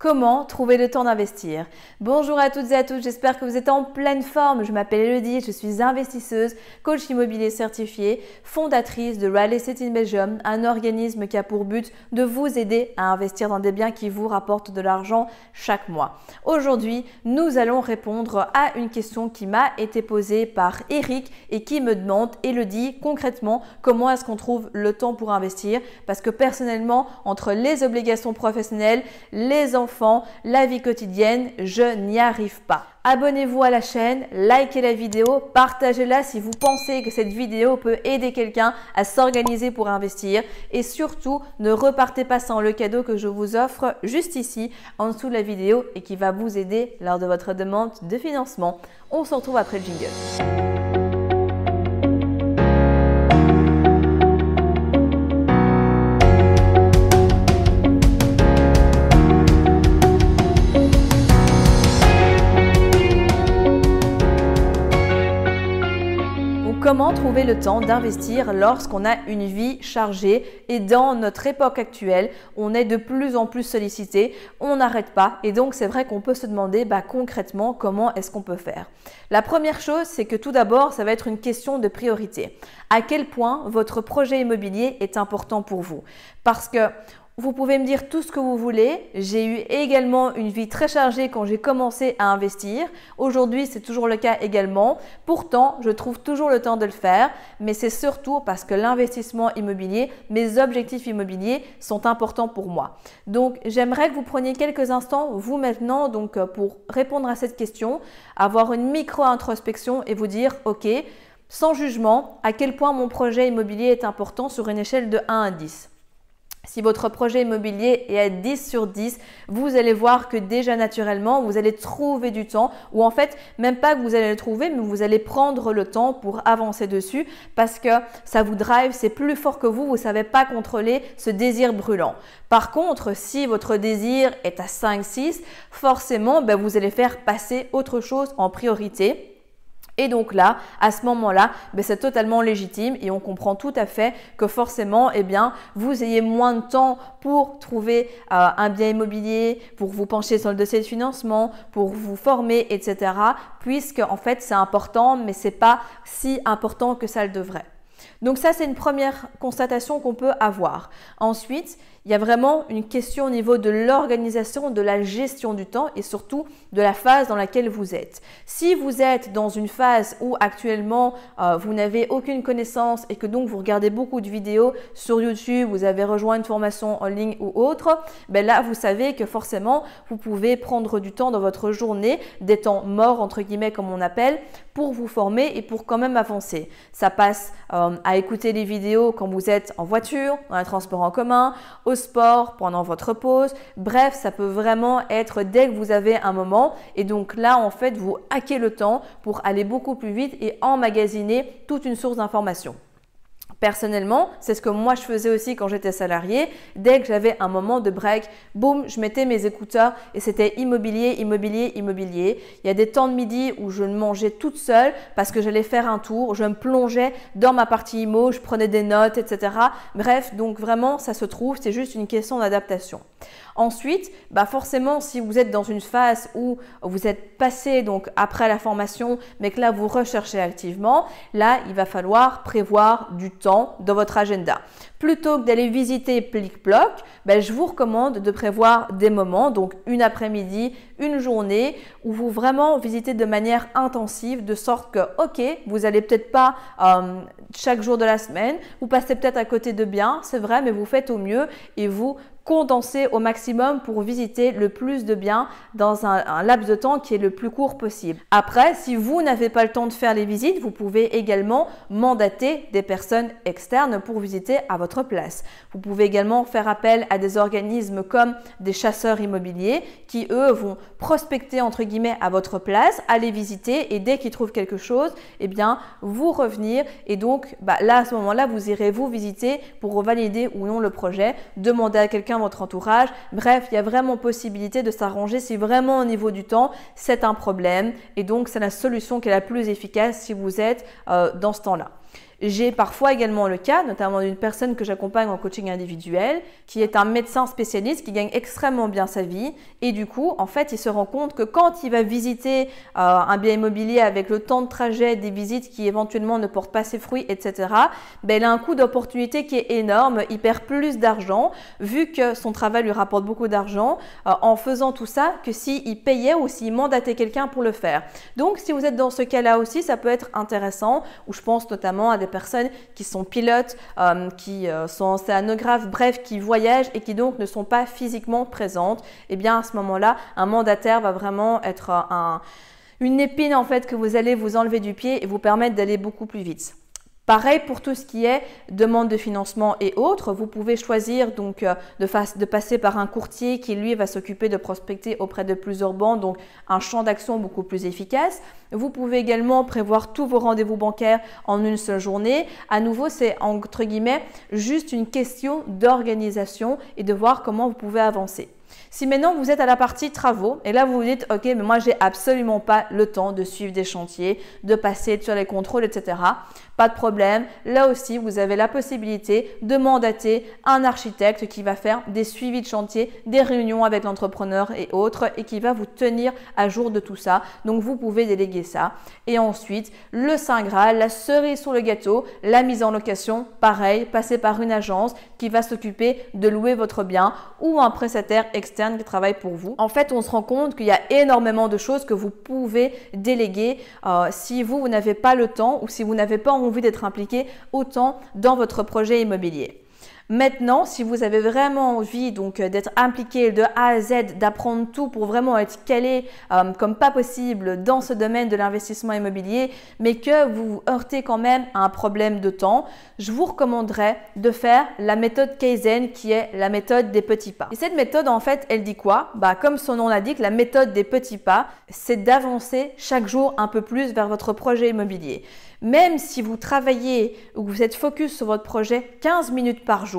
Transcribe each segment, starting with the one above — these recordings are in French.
Comment trouver le temps d'investir Bonjour à toutes et à tous, j'espère que vous êtes en pleine forme. Je m'appelle Elodie, je suis investisseuse, coach immobilier certifié, fondatrice de Real Estate in Belgium, un organisme qui a pour but de vous aider à investir dans des biens qui vous rapportent de l'argent chaque mois. Aujourd'hui, nous allons répondre à une question qui m'a été posée par Eric et qui me demande, Elodie, concrètement, comment est-ce qu'on trouve le temps pour investir? Parce que personnellement, entre les obligations professionnelles, les enfants, la vie quotidienne, je n'y arrive pas. Abonnez-vous à la chaîne, likez la vidéo, partagez-la si vous pensez que cette vidéo peut aider quelqu'un à s'organiser pour investir et surtout ne repartez pas sans le cadeau que je vous offre juste ici en dessous de la vidéo et qui va vous aider lors de votre demande de financement. On se retrouve après le jingle. Comment trouver le temps d'investir lorsqu'on a une vie chargée? Et dans notre époque actuelle, on est de plus en plus sollicité, on n'arrête pas et donc c'est vrai qu'on peut se demander bah, concrètement comment est-ce qu'on peut faire? La première chose, c'est que tout d'abord, ça va être une question de priorité. À quel point votre projet immobilier est important pour vous? Parce que vous pouvez me dire tout ce que vous voulez. J'ai eu également une vie très chargée quand j'ai commencé à investir. Aujourd'hui, c'est toujours le cas également. Pourtant, je trouve toujours le temps de le faire, mais c'est surtout parce que l'investissement immobilier, mes objectifs immobiliers sont importants pour moi. Donc, j'aimerais que vous preniez quelques instants, vous maintenant, donc euh, pour répondre à cette question, avoir une micro-introspection et vous dire, OK, sans jugement, à quel point mon projet immobilier est important sur une échelle de 1 à 10. Si votre projet immobilier est à 10 sur 10, vous allez voir que déjà naturellement, vous allez trouver du temps ou en fait, même pas que vous allez le trouver, mais vous allez prendre le temps pour avancer dessus parce que ça vous drive, c'est plus fort que vous, vous ne savez pas contrôler ce désir brûlant. Par contre, si votre désir est à 5, 6, forcément, ben, vous allez faire passer autre chose en priorité et donc là, à ce moment-là, ben, c'est totalement légitime et on comprend tout à fait que forcément, eh bien, vous ayez moins de temps pour trouver euh, un bien immobilier, pour vous pencher sur le dossier de financement, pour vous former, etc. Puisque en fait, c'est important, mais c'est pas si important que ça le devrait. Donc ça, c'est une première constatation qu'on peut avoir. Ensuite, il y a vraiment une question au niveau de l'organisation, de la gestion du temps et surtout de la phase dans laquelle vous êtes. Si vous êtes dans une phase où actuellement euh, vous n'avez aucune connaissance et que donc vous regardez beaucoup de vidéos sur YouTube, vous avez rejoint une formation en ligne ou autre, ben là vous savez que forcément vous pouvez prendre du temps dans votre journée, des temps morts entre guillemets comme on appelle, pour vous former et pour quand même avancer. Ça passe euh, à écouter les vidéos quand vous êtes en voiture, dans un transport en commun, au sport, pendant votre pause. Bref, ça peut vraiment être dès que vous avez un moment. Et donc là, en fait, vous hackez le temps pour aller beaucoup plus vite et emmagasiner toute une source d'informations. Personnellement, c'est ce que moi je faisais aussi quand j'étais salarié. Dès que j'avais un moment de break, boum, je mettais mes écouteurs et c'était immobilier, immobilier, immobilier. Il y a des temps de midi où je mangeais toute seule parce que j'allais faire un tour, je me plongeais dans ma partie immo, je prenais des notes, etc. Bref, donc vraiment, ça se trouve, c'est juste une question d'adaptation. Ensuite, bah forcément, si vous êtes dans une phase où vous êtes passé donc après la formation, mais que là vous recherchez activement, là il va falloir prévoir du temps dans votre agenda. Plutôt que d'aller visiter Plic-Ploc, bah, je vous recommande de prévoir des moments, donc une après-midi, une journée, où vous vraiment visitez de manière intensive, de sorte que, ok, vous allez peut-être pas euh, chaque jour de la semaine, vous passez peut-être à côté de biens, c'est vrai, mais vous faites au mieux et vous condenser au maximum pour visiter le plus de biens dans un, laps de temps qui est le plus court possible. Après, si vous n'avez pas le temps de faire les visites, vous pouvez également mandater des personnes externes pour visiter à votre place. Vous pouvez également faire appel à des organismes comme des chasseurs immobiliers qui, eux, vont prospecter entre guillemets à votre place, aller visiter et dès qu'ils trouvent quelque chose, eh bien, vous revenir et donc bah, là, à ce moment-là, vous irez vous visiter pour valider ou non le projet, demander à quelqu'un votre entourage. Bref, il y a vraiment possibilité de s'arranger si vraiment au niveau du temps, c'est un problème. Et donc, c'est la solution qui est la plus efficace si vous êtes euh, dans ce temps-là. J'ai parfois également le cas, notamment d'une personne que j'accompagne en coaching individuel, qui est un médecin spécialiste qui gagne extrêmement bien sa vie. Et du coup, en fait, il se rend compte que quand il va visiter euh, un bien immobilier avec le temps de trajet, des visites qui éventuellement ne portent pas ses fruits, etc., ben, il a un coût d'opportunité qui est énorme. Il perd plus d'argent, vu que son travail lui rapporte beaucoup d'argent, euh, en faisant tout ça, que s'il payait ou s'il mandatait quelqu'un pour le faire. Donc, si vous êtes dans ce cas-là aussi, ça peut être intéressant, ou je pense notamment à des personnes qui sont pilotes, euh, qui euh, sont océanographes, bref, qui voyagent et qui donc ne sont pas physiquement présentes, eh bien à ce moment-là, un mandataire va vraiment être un, une épine en fait que vous allez vous enlever du pied et vous permettre d'aller beaucoup plus vite. Pareil pour tout ce qui est demande de financement et autres. Vous pouvez choisir donc euh, de, passer par un courtier qui lui va s'occuper de prospecter auprès de plusieurs banques, donc un champ d'action beaucoup plus efficace. Vous pouvez également prévoir tous vos rendez-vous bancaires en une seule journée. À nouveau, c'est entre guillemets juste une question d'organisation et de voir comment vous pouvez avancer. Si maintenant vous êtes à la partie travaux et là vous vous dites ok mais moi j'ai absolument pas le temps de suivre des chantiers, de passer sur les contrôles etc. Pas de problème. Là aussi, vous avez la possibilité de mandater un architecte qui va faire des suivis de chantier, des réunions avec l'entrepreneur et autres et qui va vous tenir à jour de tout ça. Donc, vous pouvez déléguer ça. Et ensuite, le Saint Graal, la cerise sur le gâteau, la mise en location, pareil, passer par une agence qui va s'occuper de louer votre bien ou un prestataire externe qui travaille pour vous. En fait, on se rend compte qu'il y a énormément de choses que vous pouvez déléguer euh, si vous, vous n'avez pas le temps ou si vous n'avez pas envie envie d'être impliqué autant dans votre projet immobilier. Maintenant, si vous avez vraiment envie donc euh, d'être impliqué de A à Z, d'apprendre tout pour vraiment être calé euh, comme pas possible dans ce domaine de l'investissement immobilier, mais que vous vous heurtez quand même à un problème de temps, je vous recommanderais de faire la méthode Kaizen qui est la méthode des petits pas. Et cette méthode en fait, elle dit quoi? Bah comme son nom l'indique, la méthode des petits pas, c'est d'avancer chaque jour un peu plus vers votre projet immobilier. Même si vous travaillez ou que vous êtes focus sur votre projet 15 minutes par jour,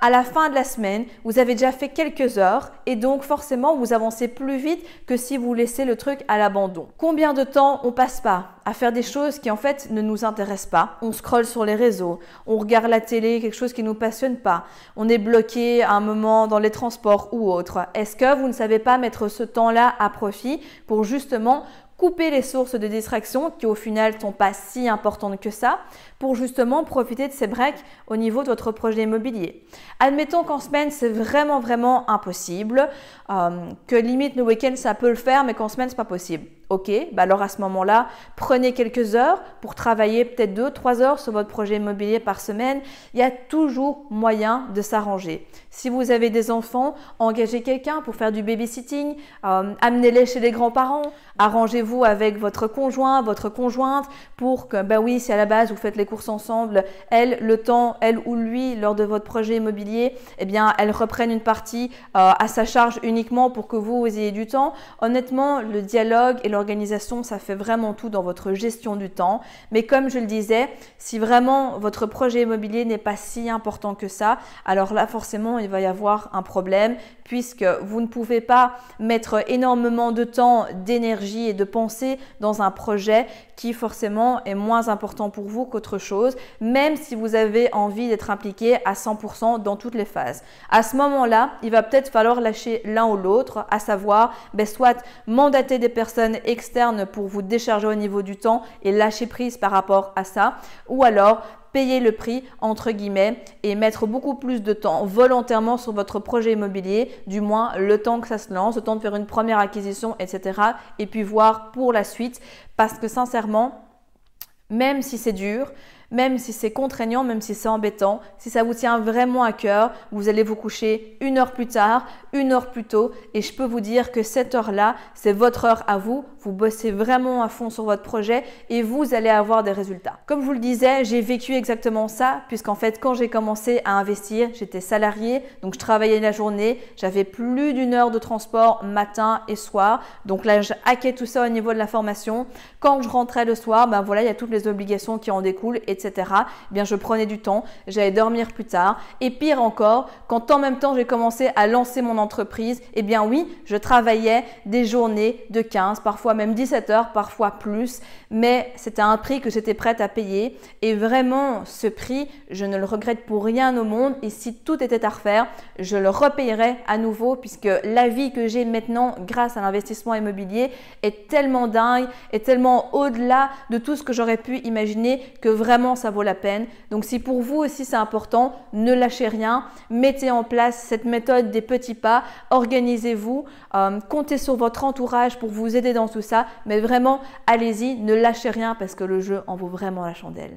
à la fin de la semaine, vous avez déjà fait quelques heures et donc forcément vous avancez plus vite que si vous laissez le truc à l'abandon. Combien de temps on passe pas à faire des choses qui en fait ne nous intéressent pas? On scrolle sur les réseaux, on regarde la télé, quelque chose qui ne nous passionne pas, on est bloqué à un moment dans les transports ou autre. Est-ce que vous ne savez pas mettre ce temps-là à profit pour justement couper les sources de distraction qui au final ne sont pas si importantes que ça pour justement profiter de ces breaks au niveau de votre projet immobilier. Admettons qu'en semaine c'est vraiment vraiment impossible, euh, que limite le week-end ça peut le faire mais qu'en semaine c'est pas possible. Ok, bah alors à ce moment-là, prenez quelques heures pour travailler peut-être 2-3 heures sur votre projet immobilier par semaine. Il y a toujours moyen de s'arranger. Si vous avez des enfants, engagez quelqu'un pour faire du babysitting, euh, amenez-les chez les grands-parents, arrangez-vous avec votre conjoint, votre conjointe pour que, ben oui, si à la base vous faites les courses ensemble, elle, le temps, elle ou lui, lors de votre projet immobilier, eh bien, elle reprenne une partie euh, à sa charge uniquement pour que vous, ayez du temps. Honnêtement, le dialogue et ça fait vraiment tout dans votre gestion du temps. Mais comme je le disais, si vraiment votre projet immobilier n'est pas si important que ça, alors là, forcément, il va y avoir un problème puisque vous ne pouvez pas mettre énormément de temps, d'énergie et de pensée dans un projet qui forcément est moins important pour vous qu'autre chose, même si vous avez envie d'être impliqué à 100% dans toutes les phases. À ce moment-là, il va peut-être falloir lâcher l'un ou l'autre, à savoir ben, soit mandater des personnes externes pour vous décharger au niveau du temps et lâcher prise par rapport à ça, ou alors payer le prix, entre guillemets, et mettre beaucoup plus de temps volontairement sur votre projet immobilier, du moins le temps que ça se lance, le temps de faire une première acquisition, etc. Et puis voir pour la suite, parce que sincèrement, même si c'est dur, même si c'est contraignant, même si c'est embêtant, si ça vous tient vraiment à cœur, vous allez vous coucher une heure plus tard, une heure plus tôt, et je peux vous dire que cette heure-là, c'est votre heure à vous. Vous bossez vraiment à fond sur votre projet et vous allez avoir des résultats. Comme je vous le disais, j'ai vécu exactement ça, puisqu'en fait, quand j'ai commencé à investir, j'étais salarié, donc je travaillais la journée, j'avais plus d'une heure de transport matin et soir, donc là, je hackais tout ça au niveau de la formation. Quand je rentrais le soir, ben voilà, il y a toutes les obligations qui en découlent etc., eh bien je prenais du temps, j'allais dormir plus tard. Et pire encore, quand en même temps j'ai commencé à lancer mon entreprise, eh bien oui, je travaillais des journées de 15, parfois même 17 heures, parfois plus, mais c'était un prix que j'étais prête à payer. Et vraiment, ce prix, je ne le regrette pour rien au monde. Et si tout était à refaire, je le repayerais à nouveau puisque la vie que j'ai maintenant grâce à l'investissement immobilier est tellement dingue, est tellement au-delà de tout ce que j'aurais pu imaginer que vraiment ça vaut la peine. Donc si pour vous aussi c'est important, ne lâchez rien, mettez en place cette méthode des petits pas, organisez-vous, euh, comptez sur votre entourage pour vous aider dans tout ça, mais vraiment allez-y, ne lâchez rien parce que le jeu en vaut vraiment la chandelle.